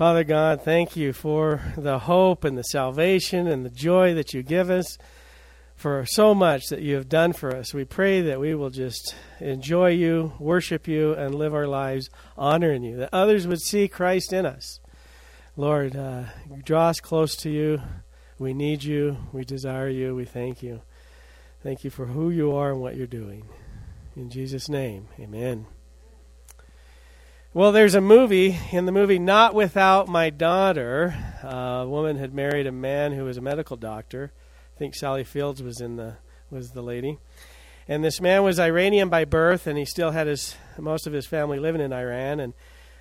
Father God, thank you for the hope and the salvation and the joy that you give us, for so much that you have done for us. We pray that we will just enjoy you, worship you, and live our lives honoring you, that others would see Christ in us. Lord, uh, draw us close to you. We need you. We desire you. We thank you. Thank you for who you are and what you're doing. In Jesus' name, amen. Well, there's a movie. In the movie Not Without My Daughter, uh, a woman had married a man who was a medical doctor. I think Sally Fields was in the was the lady. And this man was Iranian by birth, and he still had his most of his family living in Iran. And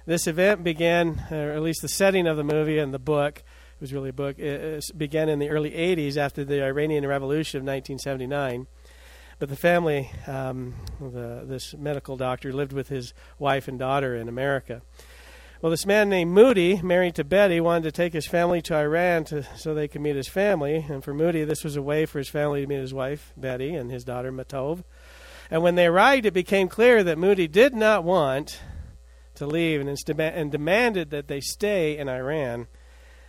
this event began, or at least the setting of the movie and the book, it was really a book, it began in the early 80s after the Iranian Revolution of 1979. But the family, um, the, this medical doctor, lived with his wife and daughter in America. Well, this man named Moody, married to Betty, wanted to take his family to Iran to, so they could meet his family. And for Moody, this was a way for his family to meet his wife, Betty, and his daughter, Mahtob. And when they arrived, it became clear that Moody did not want to leave and, and demanded that they stay in Iran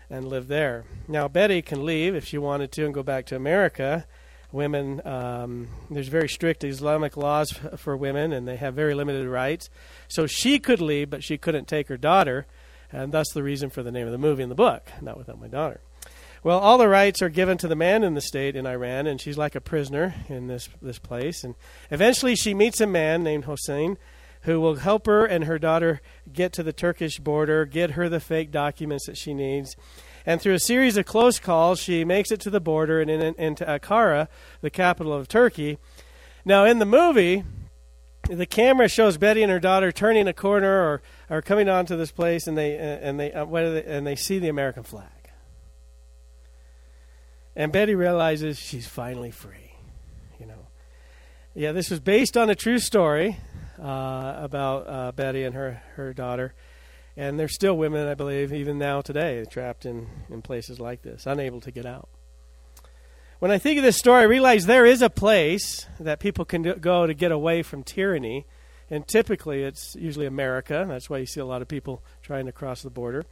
and live there. Now, Betty can leave if she wanted to and go back to America women. Um, there's very strict Islamic laws for women, and they have very limited rights. So she could leave, but she couldn't take her daughter, and that's the reason for the name of the movie in the book, Not Without My Daughter. Well, all the rights are given to the man in the state in Iran, and she's like a prisoner in this this place. And eventually, she meets a man named Hossein, who will help her and her daughter get to the Turkish border, get her the fake documents that she needs and through a series of close calls, she makes it to the border and in, into Ankara, the capital of Turkey. Now, in the movie, the camera shows Betty and her daughter turning a corner or, or coming onto this place, and they and they, uh, they and they see the American flag. And Betty realizes she's finally free. You know, yeah, this was based on a true story uh, about uh, Betty and her her daughter. And there's still women, I believe, even now today, trapped in, in places like this, unable to get out. When I think of this story, I realize there is a place that people can go to get away from tyranny. And typically, it's usually America. That's why you see a lot of people trying to cross the border.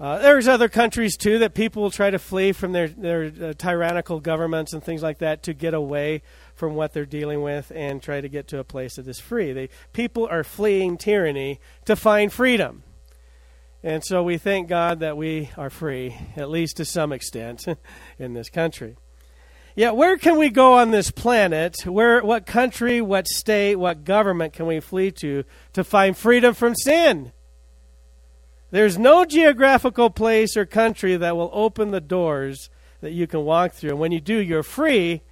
Uh, there's other countries too that people will try to flee from their their uh, tyrannical governments and things like that to get away from what they're dealing with and try to get to a place that is free. They people are fleeing tyranny to find freedom, and so we thank God that we are free, at least to some extent, in this country. Yeah, where can we go on this planet? Where, what country, what state, what government can we flee to to find freedom from sin? There's no geographical place or country that will open the doors that you can walk through. And when you do, you're free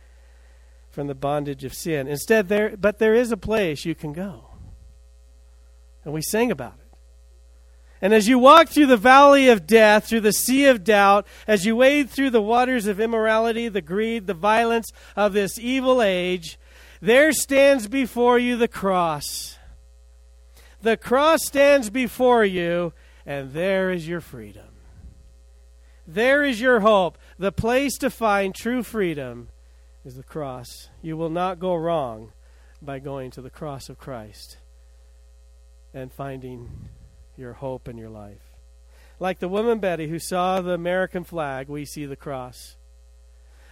from the bondage of sin. Instead, there, but there is a place you can go. And we sang about it. And as you walk through the valley of death, through the sea of doubt, as you wade through the waters of immorality, the greed, the violence of this evil age, there stands before you the cross. The cross stands before you and there is your freedom. There is your hope. The place to find true freedom is the cross. You will not go wrong by going to the cross of Christ and finding your hope in your life. Like the woman Betty who saw the American flag, we see the cross.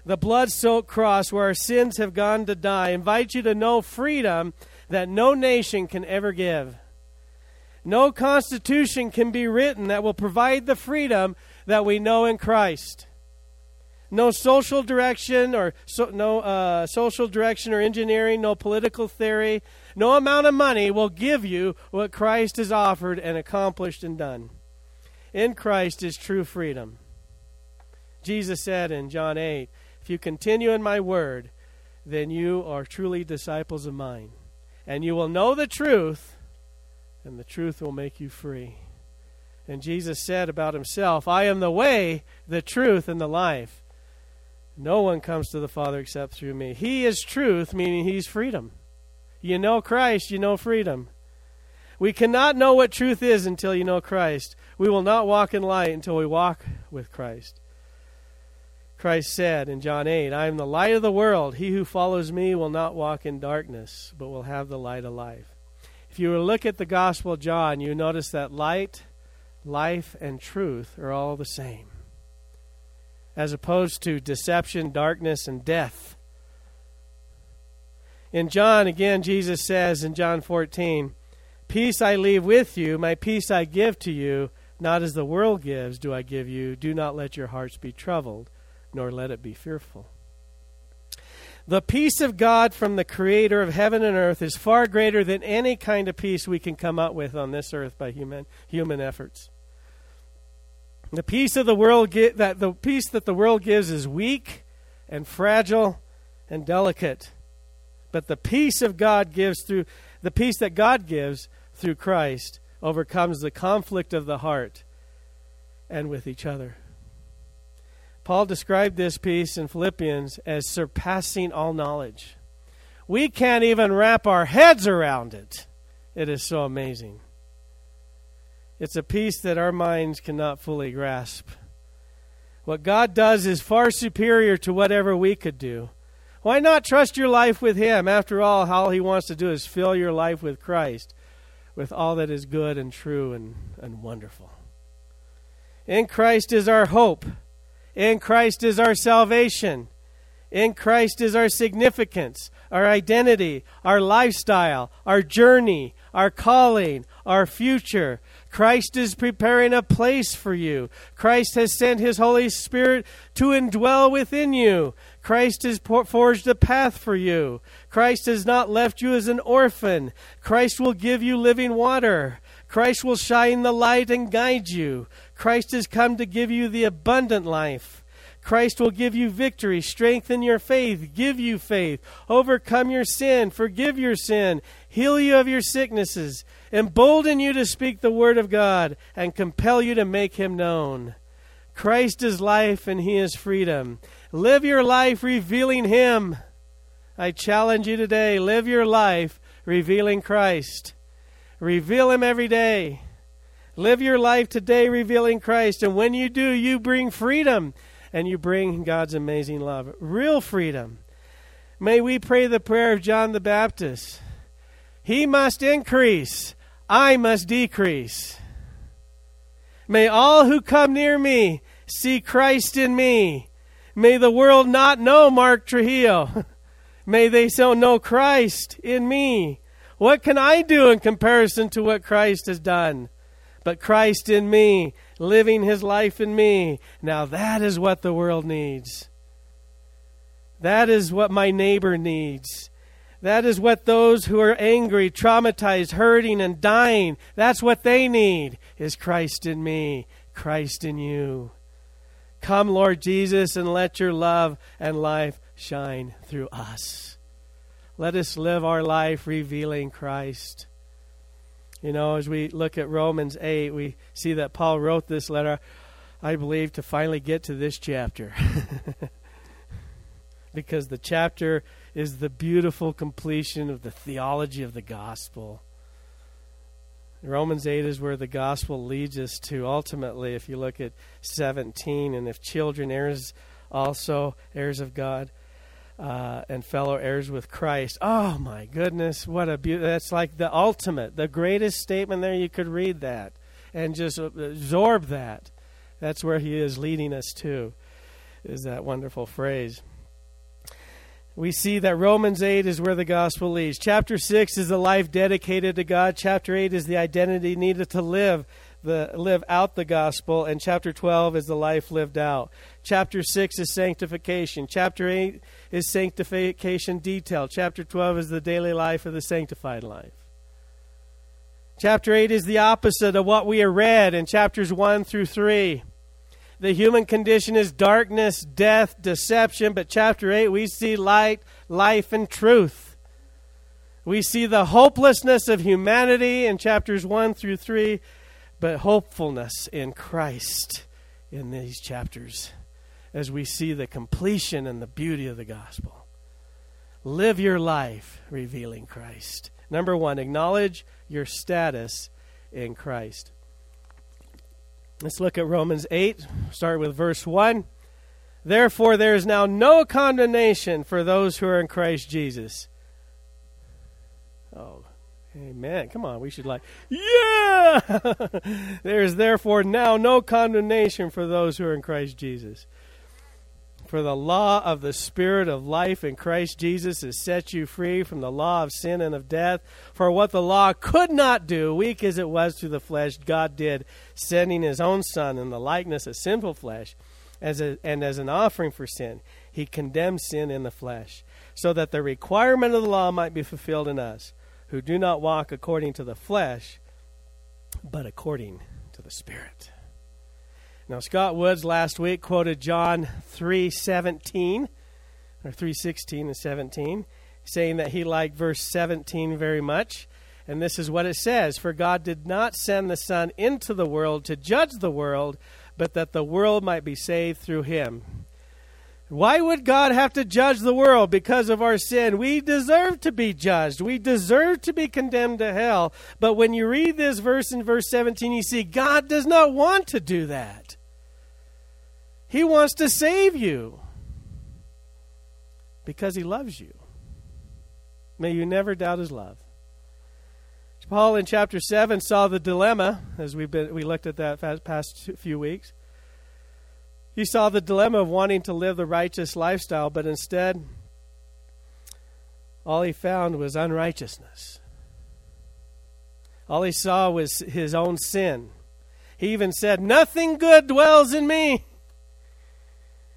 The blood soaked cross where our sins have gone to die invites you to know freedom that no nation can ever give. No constitution can be written that will provide the freedom that we know in Christ. No social direction or so, no uh, social direction or engineering, no political theory, no amount of money will give you what Christ has offered and accomplished and done. In Christ is true freedom. Jesus said in John 8, If you continue in my word, then you are truly disciples of mine. And you will know the truth, and the truth will make you free. And Jesus said about himself, I am the way, the truth, and the life. No one comes to the Father except through me. He is truth, meaning he's freedom. You know Christ, you know freedom. We cannot know what truth is until you know Christ. We will not walk in light until we walk with Christ. Christ said in John 8, I am the light of the world. He who follows me will not walk in darkness, but will have the light of life. If you look at the Gospel of John, you notice that light, life and truth are all the same, as opposed to deception, darkness, and death. In John, again, Jesus says in John 14, Peace I leave with you, my peace I give to you, not as the world gives, do I give you. Do not let your hearts be troubled, nor let it be fearful. The peace of God from the Creator of heaven and earth is far greater than any kind of peace we can come up with on this earth by human, human efforts. The peace of the world that the peace that the world gives is weak and fragile and delicate. But the peace of God gives through the peace that God gives through Christ overcomes the conflict of the heart and with each other. Paul described this peace in Philippians as surpassing all knowledge. We can't even wrap our heads around it. It is so amazing. It's a peace that our minds cannot fully grasp. What God does is far superior to whatever we could do. Why not trust your life with Him? After all, all He wants to do is fill your life with Christ with all that is good and true and, and wonderful. In Christ is our hope. In Christ is our salvation. In Christ is our significance, our identity, our lifestyle, our journey, our calling, our future. Christ is preparing a place for you. Christ has sent his Holy Spirit to indwell within you. Christ has forged a path for you. Christ has not left you as an orphan. Christ will give you living water. Christ will shine the light and guide you. Christ has come to give you the abundant life. Christ will give you victory, strengthen your faith, give you faith, overcome your sin, forgive your sin, heal you of your sicknesses, embolden you to speak the word of God, and compel you to make him known. Christ is life and he is freedom. Live your life revealing Him. I challenge you today live your life revealing Christ. Reveal Him every day. Live your life today revealing Christ. And when you do, you bring freedom and you bring God's amazing love. Real freedom. May we pray the prayer of John the Baptist He must increase, I must decrease. May all who come near me see Christ in me May the world not know Mark Trujillo. May they so know Christ in me. What can I do in comparison to what Christ has done? But Christ in me, living his life in me. Now that is what the world needs. That is what my neighbor needs. That is what those who are angry, traumatized, hurting, and dying, that's what they need, is Christ in me, Christ in you. Come, Lord Jesus, and let your love and life shine through us. Let us live our life revealing Christ. You know, as we look at Romans 8, we see that Paul wrote this letter, I believe, to finally get to this chapter. because the chapter is the beautiful completion of the theology of the gospel. Romans 8 is where the gospel leads us to ultimately, if you look at 17, and if children, heirs also, heirs of God, uh, and fellow heirs with Christ. Oh my goodness, what a beauty! That's like the ultimate, the greatest statement there. You could read that and just absorb that. That's where he is leading us to, is that wonderful phrase we see that Romans 8 is where the gospel leads. Chapter 6 is the life dedicated to God. Chapter 8 is the identity needed to live the live out the gospel and chapter 12 is the life lived out. Chapter 6 is sanctification. Chapter 8 is sanctification detail. Chapter 12 is the daily life of the sanctified life. Chapter 8 is the opposite of what we have read in chapters 1 through 3 the human condition is darkness, death, deception. But chapter 8, we see light, life, and truth. We see the hopelessness of humanity in chapters 1 through 3, but hopefulness in Christ in these chapters as we see the completion and the beauty of the gospel. Live your life revealing Christ. Number one, acknowledge your status in Christ. Let's look at Romans 8, start with verse 1. Therefore, there is now no condemnation for those who are in Christ Jesus. Oh, Amen. Come on, we should like, yeah! there is therefore now no condemnation for those who are in Christ Jesus. For the law of the Spirit of life in Christ Jesus has set you free from the law of sin and of death. For what the law could not do, weak as it was through the flesh, God did, sending his own Son in the likeness of sinful flesh, as a, and as an offering for sin. He condemned sin in the flesh, so that the requirement of the law might be fulfilled in us, who do not walk according to the flesh, but according to the Spirit. Now Scott Woods last week quoted John 3:17 or 3:16 and 17 saying that he liked verse 17 very much and this is what it says for God did not send the son into the world to judge the world but that the world might be saved through him. Why would God have to judge the world because of our sin? We deserve to be judged. We deserve to be condemned to hell. But when you read this verse in verse 17, you see God does not want to do that. He wants to save you because he loves you. May you never doubt his love. Paul in chapter 7 saw the dilemma as we've been, we looked at that past few weeks. He saw the dilemma of wanting to live the righteous lifestyle, but instead, all he found was unrighteousness. All he saw was his own sin. He even said, Nothing good dwells in me.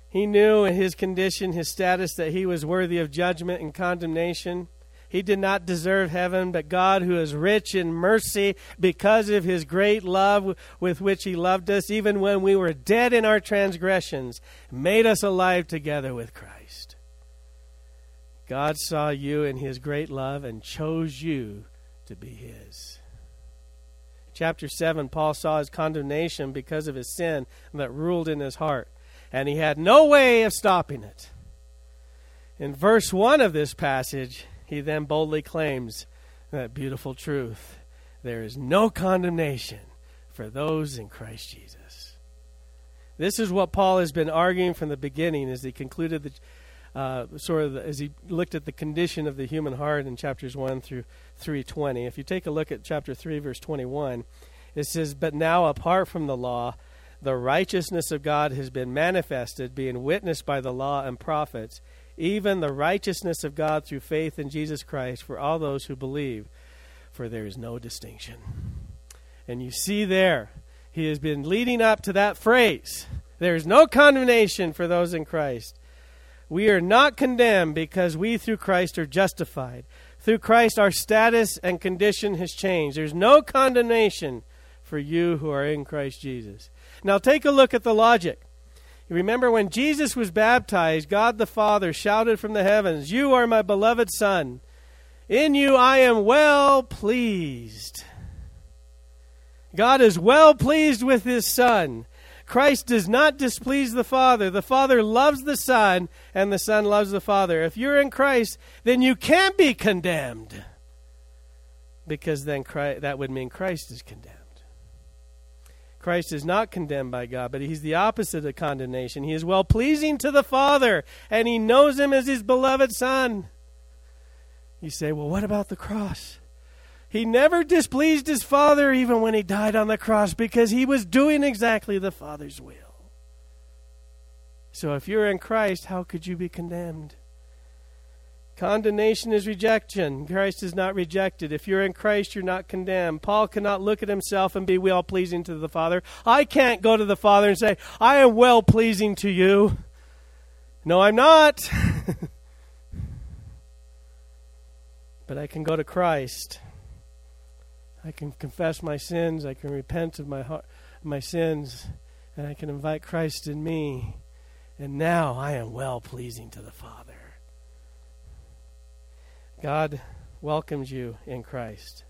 He knew in his condition, his status, that he was worthy of judgment and condemnation. He did not deserve heaven, but God, who is rich in mercy because of his great love with which he loved us, even when we were dead in our transgressions, made us alive together with Christ. God saw you in his great love and chose you to be his. Chapter 7, Paul saw his condemnation because of his sin that ruled in his heart, and he had no way of stopping it. In verse 1 of this passage, he then boldly claims that beautiful truth there is no condemnation for those in Christ Jesus. This is what Paul has been arguing from the beginning as he concluded the. Uh, sort of the, as he looked at the condition of the human heart in chapters 1 through 320 if you take a look at chapter 3 verse 21 it says but now apart from the law the righteousness of god has been manifested being witnessed by the law and prophets even the righteousness of God through faith in Jesus Christ for all those who believe, for there is no distinction. And you see there, he has been leading up to that phrase there is no condemnation for those in Christ. We are not condemned because we through Christ are justified. Through Christ, our status and condition has changed. There's no condemnation for you who are in Christ Jesus. Now, take a look at the logic. You remember when Jesus was baptized, God the Father shouted from the heavens, You are my beloved Son. In you I am well pleased. God is well pleased with his Son. Christ does not displease the Father. The Father loves the Son, and the Son loves the Father. If you're in Christ, then you can't be condemned. Because then Christ, that would mean Christ is condemned. Christ is not condemned by God, but he's the opposite of condemnation. He is well pleasing to the Father, and he knows him as his beloved Son. You say, well, what about the cross? He never displeased his Father even when he died on the cross because he was doing exactly the Father's will. So if you're in Christ, how could you be condemned? Condemnation is rejection. Christ is not rejected. If you're in Christ, you're not condemned. Paul cannot look at himself and be well pleasing to the Father. I can't go to the Father and say, I am well pleasing to you. No, I'm not. but I can go to Christ. I can confess my sins. I can repent of my heart, my sins, and I can invite Christ in me. And now I am well pleasing to the Father. God welcomes you in Christ.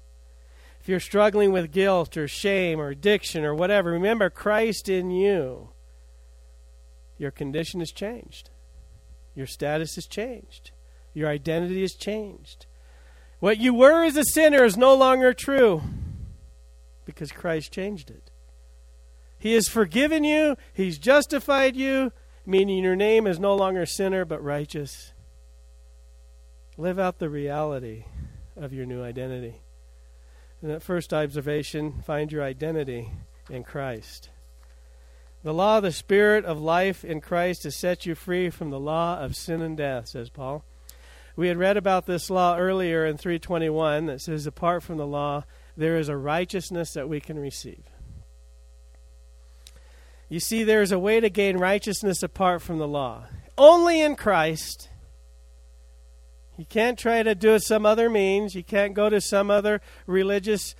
If you're struggling with guilt or shame or addiction or whatever, remember Christ in you. Your condition has changed. Your status has changed. Your identity has changed. What you were as a sinner is no longer true because Christ changed it. He has forgiven you, He's justified you, meaning your name is no longer sinner but righteous. Live out the reality of your new identity. And that first observation find your identity in Christ. The law of the Spirit of life in Christ has set you free from the law of sin and death, says Paul. We had read about this law earlier in 321 that says, apart from the law, there is a righteousness that we can receive. You see, there is a way to gain righteousness apart from the law. Only in Christ. You can't try to do it some other means. You can't go to some other religious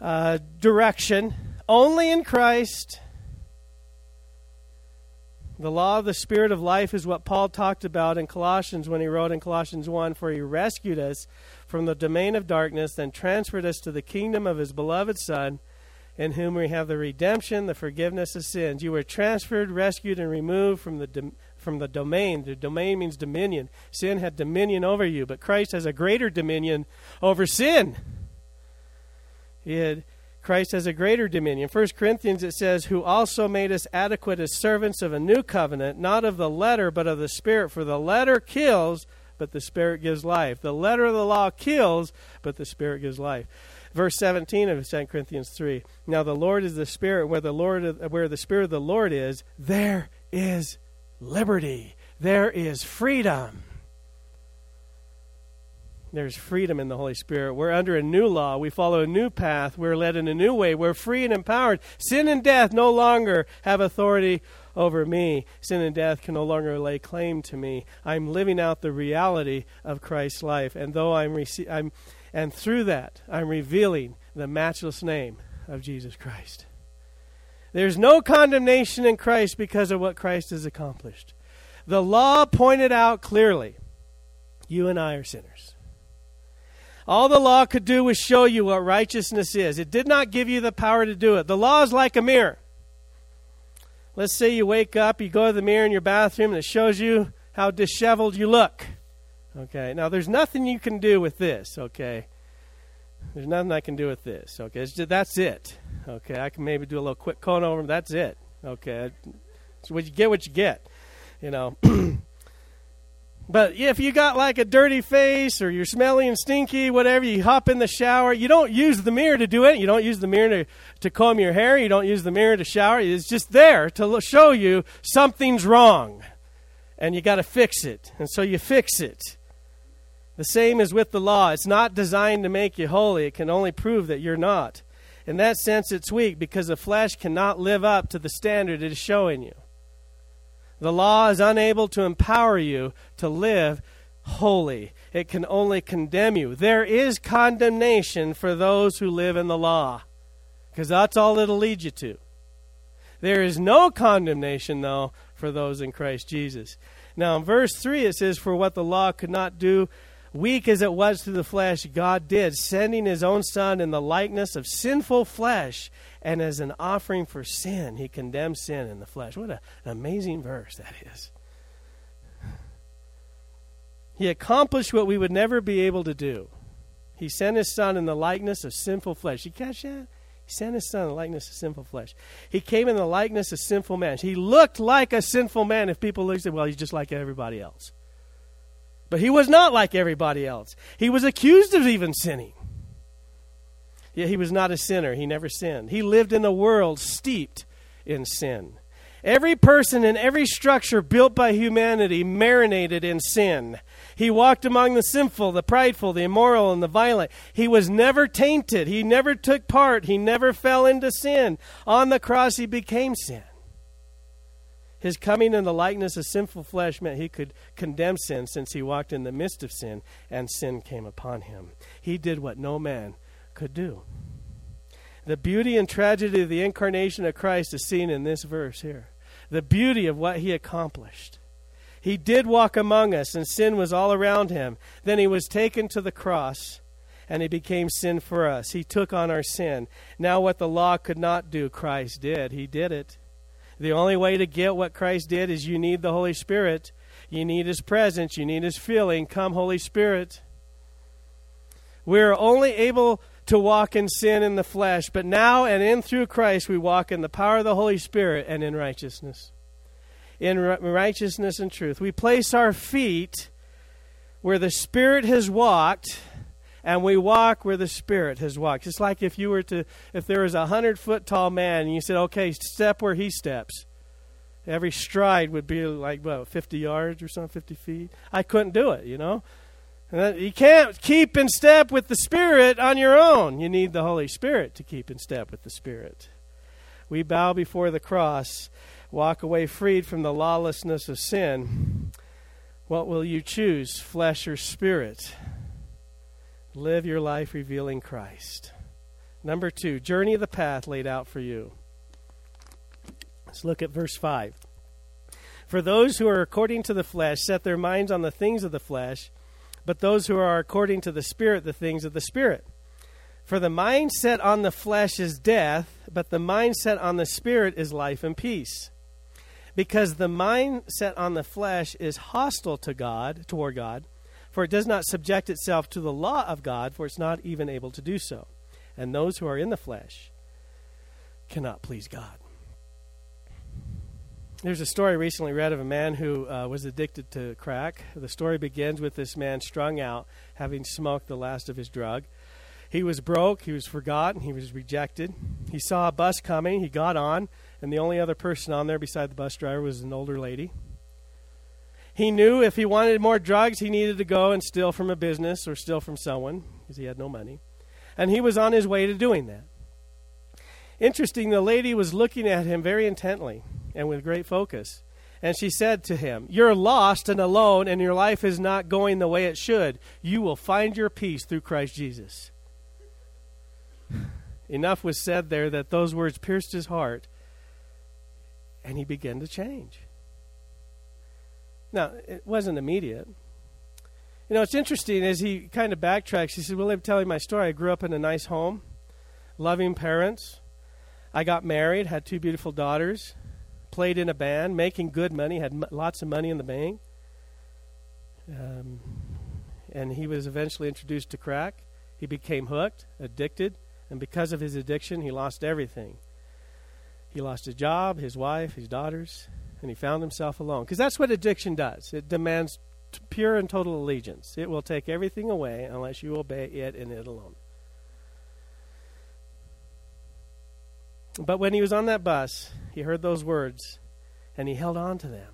uh, direction. Only in Christ. The law of the Spirit of life is what Paul talked about in Colossians when he wrote in Colossians 1 For he rescued us from the domain of darkness and transferred us to the kingdom of his beloved Son, in whom we have the redemption, the forgiveness of sins. You were transferred, rescued, and removed from the, from the domain. The domain means dominion. Sin had dominion over you, but Christ has a greater dominion over sin. He had Christ has a greater dominion. 1 Corinthians it says, Who also made us adequate as servants of a new covenant, not of the letter, but of the Spirit. For the letter kills, but the Spirit gives life. The letter of the law kills, but the Spirit gives life. Verse 17 of 2 Corinthians 3. Now the Lord is the Spirit. Where the, Lord, where the Spirit of the Lord is, there is liberty. There is freedom. There's freedom in the Holy Spirit. We're under a new law. We follow a new path. We're led in a new way. We're free and empowered. Sin and death no longer have authority over me. Sin and death can no longer lay claim to me. I'm living out the reality of Christ's life. And though I'm, rece- I'm and through that, I'm revealing the matchless name of Jesus Christ. There's no condemnation in Christ because of what Christ has accomplished. The law pointed out clearly you and I are sinners. All the law could do was show you what righteousness is. It did not give you the power to do it. The law is like a mirror. Let's say you wake up, you go to the mirror in your bathroom, and it shows you how disheveled you look. Okay, now there's nothing you can do with this, okay? There's nothing I can do with this, okay? Just, that's it, okay? I can maybe do a little quick cone over, that's it, okay? So what you get, what you get, you know. But if you got like a dirty face or you're smelly and stinky, whatever, you hop in the shower, you don't use the mirror to do it. You don't use the mirror to, to comb your hair. You don't use the mirror to shower. It's just there to show you something's wrong. And you got to fix it. And so you fix it. The same is with the law. It's not designed to make you holy, it can only prove that you're not. In that sense, it's weak because the flesh cannot live up to the standard it is showing you. The law is unable to empower you to live holy. It can only condemn you. There is condemnation for those who live in the law, because that's all it'll lead you to. There is no condemnation, though, for those in Christ Jesus. Now, in verse 3, it says, For what the law could not do, weak as it was through the flesh, God did, sending his own Son in the likeness of sinful flesh and as an offering for sin, he condemned sin in the flesh. What a, an amazing verse that is. He accomplished what we would never be able to do. He sent his son in the likeness of sinful flesh. You catch that? He sent his son in the likeness of sinful flesh. He came in the likeness of sinful man. He looked like a sinful man if people looked at, well, he's just like everybody else. But he was not like everybody else. He was accused of even sinning. Yet he was not a sinner. He never sinned. He lived in a world steeped in sin. Every person and every structure built by humanity marinated in sin. He walked among the sinful, the prideful, the immoral, and the violent. He was never tainted. He never took part. He never fell into sin. On the cross, he became sin. His coming in the likeness of sinful flesh meant he could condemn sin since he walked in the midst of sin and sin came upon him. He did what no man could do. The beauty and tragedy of the incarnation of Christ is seen in this verse here. The beauty of what he accomplished. He did walk among us, and sin was all around him. Then he was taken to the cross, and he became sin for us. He took on our sin. Now, what the law could not do, Christ did. He did it. The only way to get what Christ did is you need the Holy Spirit. You need his presence. You need his feeling. Come, Holy Spirit. We're only able to walk in sin in the flesh, but now and in through Christ we walk in the power of the Holy Spirit and in righteousness. In righteousness and truth. We place our feet where the Spirit has walked, and we walk where the Spirit has walked. It's like if you were to, if there was a hundred foot tall man and you said, okay, step where he steps. Every stride would be like, what, 50 yards or something, 50 feet? I couldn't do it, you know? You can't keep in step with the Spirit on your own. You need the Holy Spirit to keep in step with the Spirit. We bow before the cross, walk away freed from the lawlessness of sin. What will you choose, flesh or spirit? Live your life revealing Christ. Number two, journey of the path laid out for you. Let's look at verse 5. For those who are according to the flesh set their minds on the things of the flesh, but those who are according to the Spirit, the things of the Spirit. For the mind set on the flesh is death, but the mind set on the Spirit is life and peace. Because the mind set on the flesh is hostile to God, toward God, for it does not subject itself to the law of God, for it's not even able to do so. And those who are in the flesh cannot please God. There's a story recently read of a man who uh, was addicted to crack. The story begins with this man strung out, having smoked the last of his drug. He was broke, he was forgotten, he was rejected. He saw a bus coming, he got on, and the only other person on there beside the bus driver was an older lady. He knew if he wanted more drugs, he needed to go and steal from a business or steal from someone because he had no money. And he was on his way to doing that. Interesting, the lady was looking at him very intently and with great focus. And she said to him, You're lost and alone, and your life is not going the way it should. You will find your peace through Christ Jesus. Enough was said there that those words pierced his heart, and he began to change. Now, it wasn't immediate. You know, it's interesting as he kind of backtracks. He said, Well, let me tell you my story. I grew up in a nice home, loving parents. I got married, had two beautiful daughters played in a band, making good money, had m- lots of money in the bank. Um, and he was eventually introduced to crack. He became hooked, addicted, and because of his addiction, he lost everything. He lost his job, his wife, his daughters, and he found himself alone. Because that's what addiction does it demands t- pure and total allegiance. It will take everything away unless you obey it and it alone. But when he was on that bus, he heard those words and he held on to them.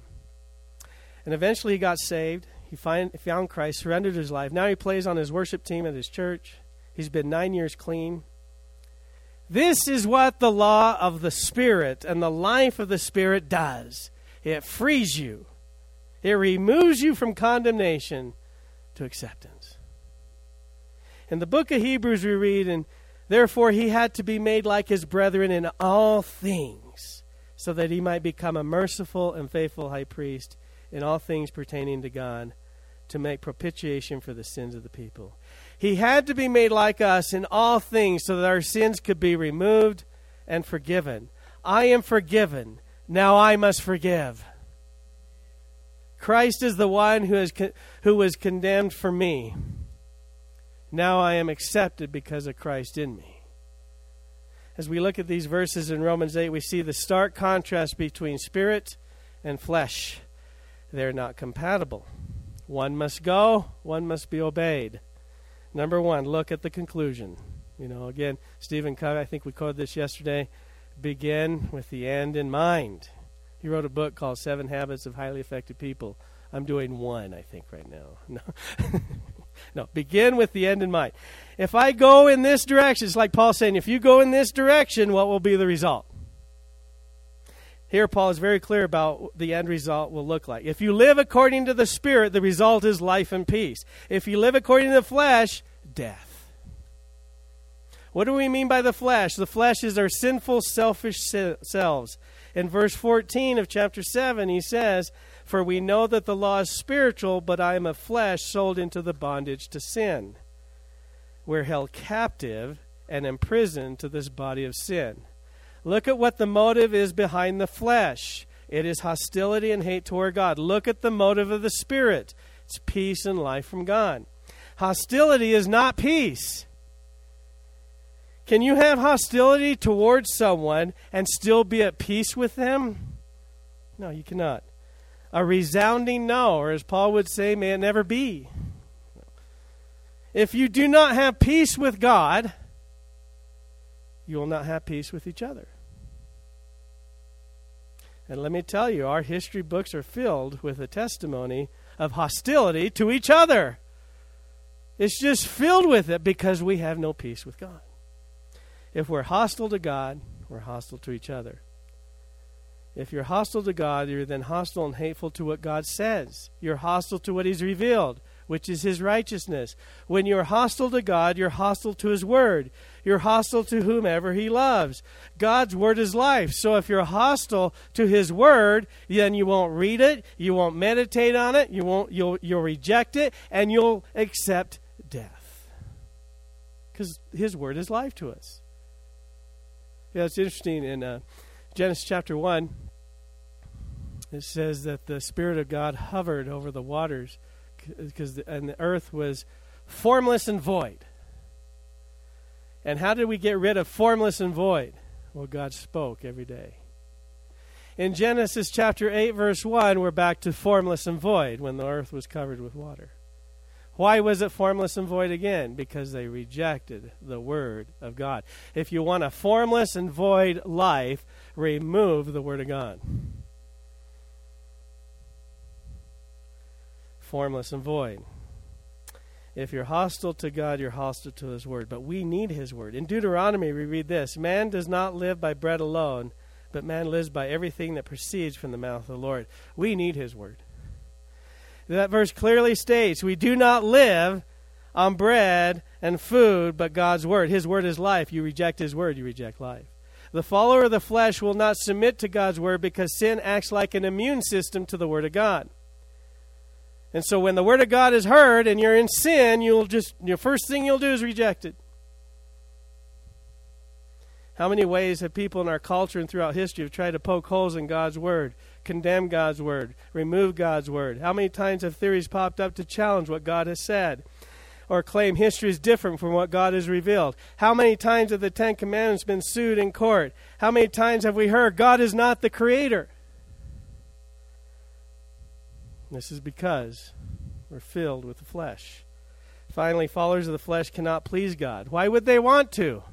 And eventually he got saved. He find, found Christ, surrendered his life. Now he plays on his worship team at his church. He's been nine years clean. This is what the law of the Spirit and the life of the Spirit does it frees you, it removes you from condemnation to acceptance. In the book of Hebrews, we read, and therefore he had to be made like his brethren in all things so that he might become a merciful and faithful high priest in all things pertaining to God to make propitiation for the sins of the people. He had to be made like us in all things so that our sins could be removed and forgiven. I am forgiven. Now I must forgive. Christ is the one who, has who was condemned for me. Now I am accepted because of Christ in me as we look at these verses in Romans 8, we see the stark contrast between spirit and flesh. They're not compatible. One must go, one must be obeyed. Number one, look at the conclusion. You know, again, Stephen I think we quoted this yesterday, begin with the end in mind. He wrote a book called Seven Habits of Highly Effective People. I'm doing one, I think, right now. No. no, begin with the end in mind. If I go in this direction, it's like Paul saying, if you go in this direction, what will be the result? Here, Paul is very clear about what the end result will look like. If you live according to the Spirit, the result is life and peace. If you live according to the flesh, death. What do we mean by the flesh? The flesh is our sinful, selfish selves. In verse 14 of chapter 7, he says, for we know that the law is spiritual, but I am of flesh, sold into the bondage to sin. We're held captive and imprisoned to this body of sin. Look at what the motive is behind the flesh. It is hostility and hate toward God. Look at the motive of the Spirit. It's peace and life from God. Hostility is not peace. Can you have hostility towards someone and still be at peace with them? No, you cannot a resounding no, or as Paul would say, may it never be. If you do not have peace with God, you will not have peace with each other. And let me tell you, our history books are filled with a testimony of hostility to each other. It's just filled with it because we have no peace with God. If we're hostile to God, we're hostile to each other. If you're hostile to God, you're then hostile and hateful to what God says. You're hostile to what He's revealed which is his righteousness. When you're hostile to God, you're hostile to his word. You're hostile to whomever he loves. God's word is life. So if you're hostile to his word, then you won't read it, you won't meditate on it, you won't you'll you'll reject it and you'll accept death. Cuz his word is life to us. Yeah, it's interesting in uh, Genesis chapter 1 it says that the spirit of God hovered over the waters because and the earth was formless and void. And how did we get rid of formless and void? Well, God spoke every day. In Genesis chapter 8, verse 1, we're back to formless and void when the earth was covered with water. Why was it formless and void again? Because they rejected the Word of God. If you want a formless and void life, remove the Word of God. formless and void. If you're hostile to God, you're hostile to His Word. But we need His Word. In Deuteronomy, we read this Man does not live by bread alone, but man lives by everything that proceeds from the mouth of the Lord. We need His Word. That verse clearly states we do not live on bread and food, but God's Word. His Word is life. You reject His Word, you reject life. The follower of the flesh will not submit to God's Word because sin acts like an immune system to the Word of God. And so when the word of God is heard and you're in sin, you'll just your first thing you'll do is reject it. How many ways have people in our culture and throughout history have tried to poke holes in God's word, condemn God's word, remove God's word? How many times have theories popped up to challenge what God has said? Or claim history is different from what God has revealed? How many times have the Ten Commandments been sued in court? How many times have we heard God is not the creator? This is because we're filled with the flesh. Finally, followers of the flesh cannot please God. Why would they want to?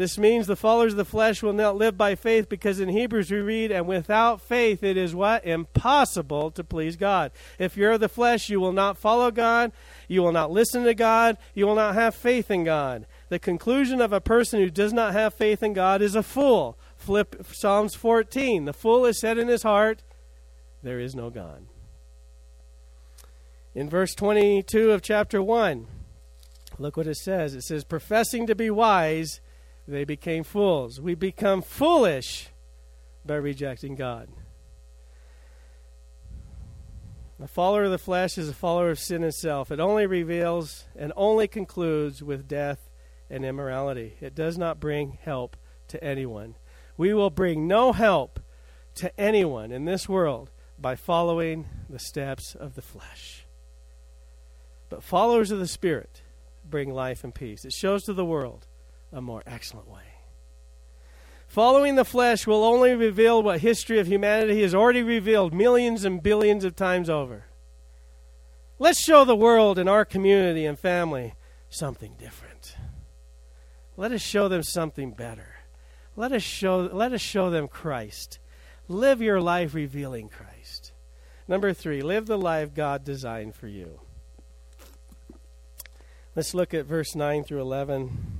This means the followers of the flesh will not live by faith because in Hebrews we read, and without faith it is what? Impossible to please God. If you're of the flesh, you will not follow God, you will not listen to God, you will not have faith in God. The conclusion of a person who does not have faith in God is a fool. Flip Psalms 14. The fool is said in his heart, there is no God. In verse 22 of chapter 1, look what it says. It says, Professing to be wise, they became fools. We become foolish by rejecting God. A follower of the flesh is a follower of sin itself. It only reveals and only concludes with death and immorality. It does not bring help to anyone. We will bring no help to anyone in this world by following the steps of the flesh. But followers of the Spirit bring life and peace. It shows to the world a more excellent way. Following the flesh will only reveal what history of humanity has already revealed millions and billions of times over. Let's show the world and our community and family something different. Let us show them something better. Let us show, let us show them Christ. Live your life revealing Christ. Number three, live the life God designed for you. Let's look at verse 9 through 11.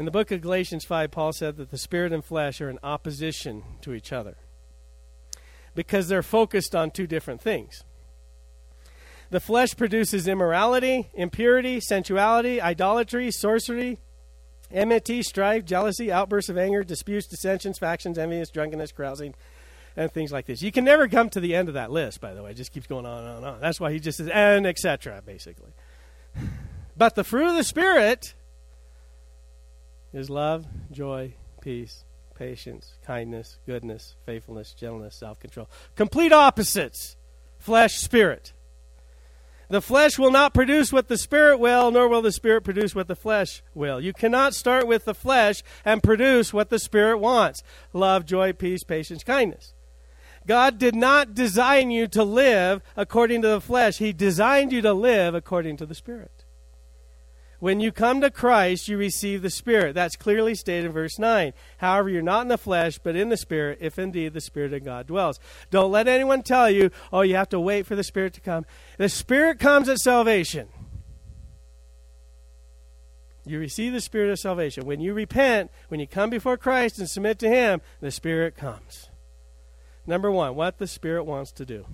In the book of Galatians 5, Paul said that the spirit and flesh are in opposition to each other because they're focused on two different things. The flesh produces immorality, impurity, sensuality, idolatry, sorcery, enmity, strife, jealousy, outbursts of anger, disputes, dissensions, factions, envious, drunkenness, carousing, and things like this. You can never come to the end of that list, by the way. It just keeps going on and on and on. That's why he just says, and etc., basically. But the fruit of the Spirit is love, joy, peace, patience, kindness, goodness, faithfulness, gentleness, self control. Complete opposites flesh, spirit. The flesh will not produce what the spirit will, nor will the spirit produce what the flesh will. You cannot start with the flesh and produce what the spirit wants love, joy, peace, patience, kindness. God did not design you to live according to the flesh, He designed you to live according to the spirit. When you come to Christ, you receive the Spirit. That's clearly stated in verse 9. However, you're not in the flesh, but in the Spirit, if indeed the Spirit of God dwells. Don't let anyone tell you, oh, you have to wait for the Spirit to come. The Spirit comes at salvation. You receive the Spirit of salvation. When you repent, when you come before Christ and submit to Him, the Spirit comes. Number one, what the Spirit wants to do.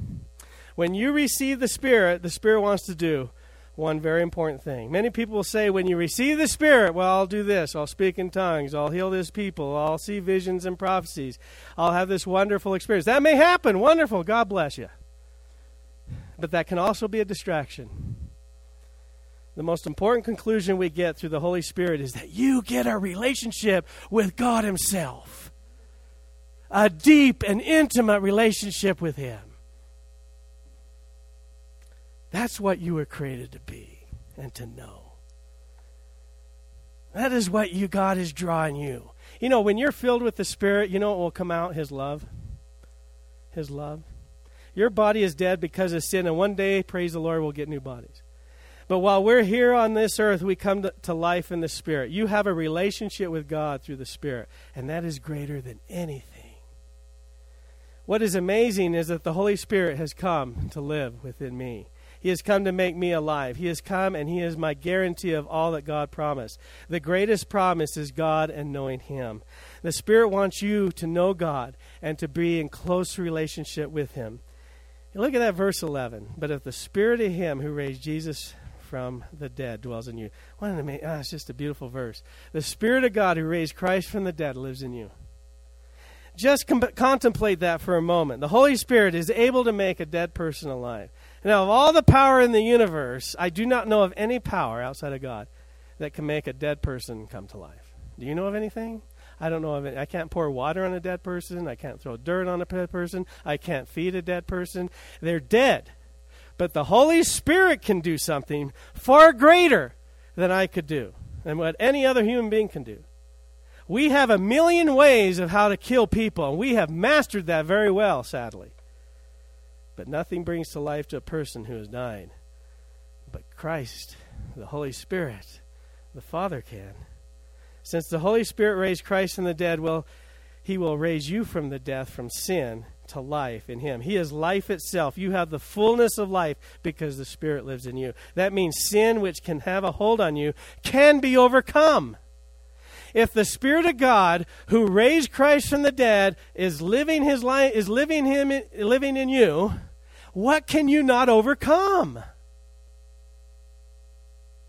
When you receive the Spirit, the Spirit wants to do one very important thing. Many people will say, when you receive the Spirit, well, I'll do this. I'll speak in tongues. I'll heal this people. I'll see visions and prophecies. I'll have this wonderful experience. That may happen. Wonderful. God bless you. But that can also be a distraction. The most important conclusion we get through the Holy Spirit is that you get a relationship with God Himself, a deep and intimate relationship with Him. That's what you were created to be and to know. That is what you God is drawing you. You know, when you're filled with the Spirit, you know what will come out? His love. His love. Your body is dead because of sin, and one day, praise the Lord, we'll get new bodies. But while we're here on this earth, we come to, to, life in the Spirit. You have a relationship with God through the Spirit, and that is greater than anything. What is amazing is that the Holy Spirit has come to live within me. He has come to make me alive. He has come and He is my guarantee of all that God promised. The greatest promise is God and knowing Him. The Spirit wants you to know God and to be in close relationship with Him. Look at that verse 11. But if the Spirit of Him who raised Jesus from the dead dwells in you. What an amazing, ah, it's just a beautiful verse. The Spirit of God who raised Christ from the dead lives in you. Just com- contemplate that for a moment. The Holy Spirit is able to make a dead person alive. Now, of all the power in the universe, I do not know of any power outside of God that can make a dead person come to life. Do you know of anything? I don't know of any. I can't pour water on a dead person. I can't throw dirt on a dead person. I can't feed a dead person. They're dead. But the Holy Spirit can do something far greater than I could do, and what any other human being can do. We have a million ways of how to kill people, and we have mastered that very well, sadly. But nothing brings to life to a person who is dying. But Christ, the Holy Spirit, the Father can. Since the Holy Spirit raised Christ from the dead, well, he will raise you from the death, from sin to life in him. He is life itself. You have the fullness of life because the Spirit lives in you. That means sin, which can have a hold on you, can be overcome if the Spirit of God who raised Christ from the dead is living his life is living him living in you, what can you not overcome?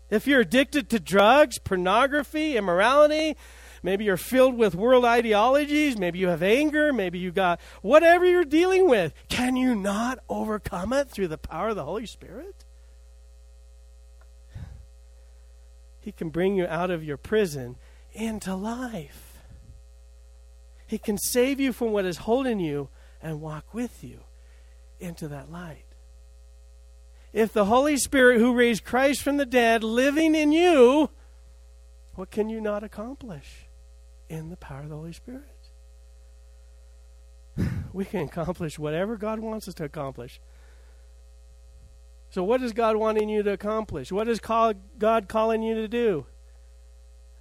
If you're addicted to drugs, pornography, immorality, maybe you're filled with world ideologies, maybe you have anger, maybe you got whatever you're dealing with, can you not overcome it through the power of the Holy Spirit? He can bring you out of your prison into life. He can save you from what is holding you and walk with you into that light. If the Holy Spirit who raised Christ from the dead living in you, what can you not accomplish in the power of the Holy Spirit? We can accomplish whatever God wants us to accomplish. So, what is God wanting you to accomplish? What is God calling you to do?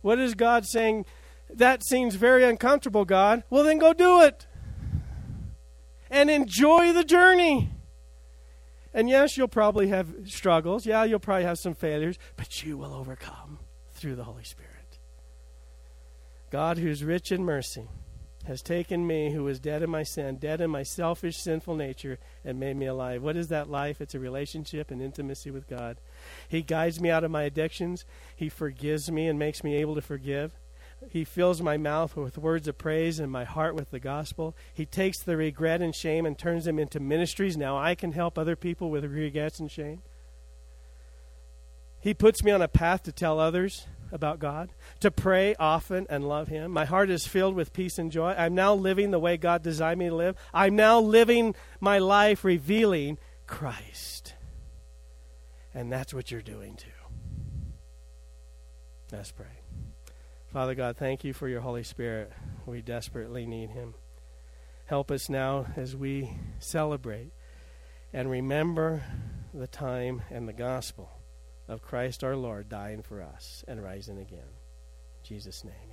What is God saying? That seems very uncomfortable, God. Well, then go do it. And enjoy the journey. And yes, you'll probably have struggles. Yeah, you'll probably have some failures, but you will overcome through the Holy Spirit. God, who's rich in mercy, has taken me, who was dead in my sin, dead in my selfish, sinful nature, and made me alive. What is that life? It's a relationship and intimacy with God. He guides me out of my addictions. He forgives me and makes me able to forgive. He fills my mouth with words of praise and my heart with the gospel. He takes the regret and shame and turns them into ministries. Now I can help other people with regrets and shame. He puts me on a path to tell others about God, to pray often and love Him. My heart is filled with peace and joy. I'm now living the way God designed me to live. I'm now living my life revealing Christ. And that's what you're doing too. Let's pray. Father God, thank you for your Holy Spirit. We desperately need Him. Help us now as we celebrate and remember the time and the gospel of Christ our Lord dying for us and rising again. In Jesus' name.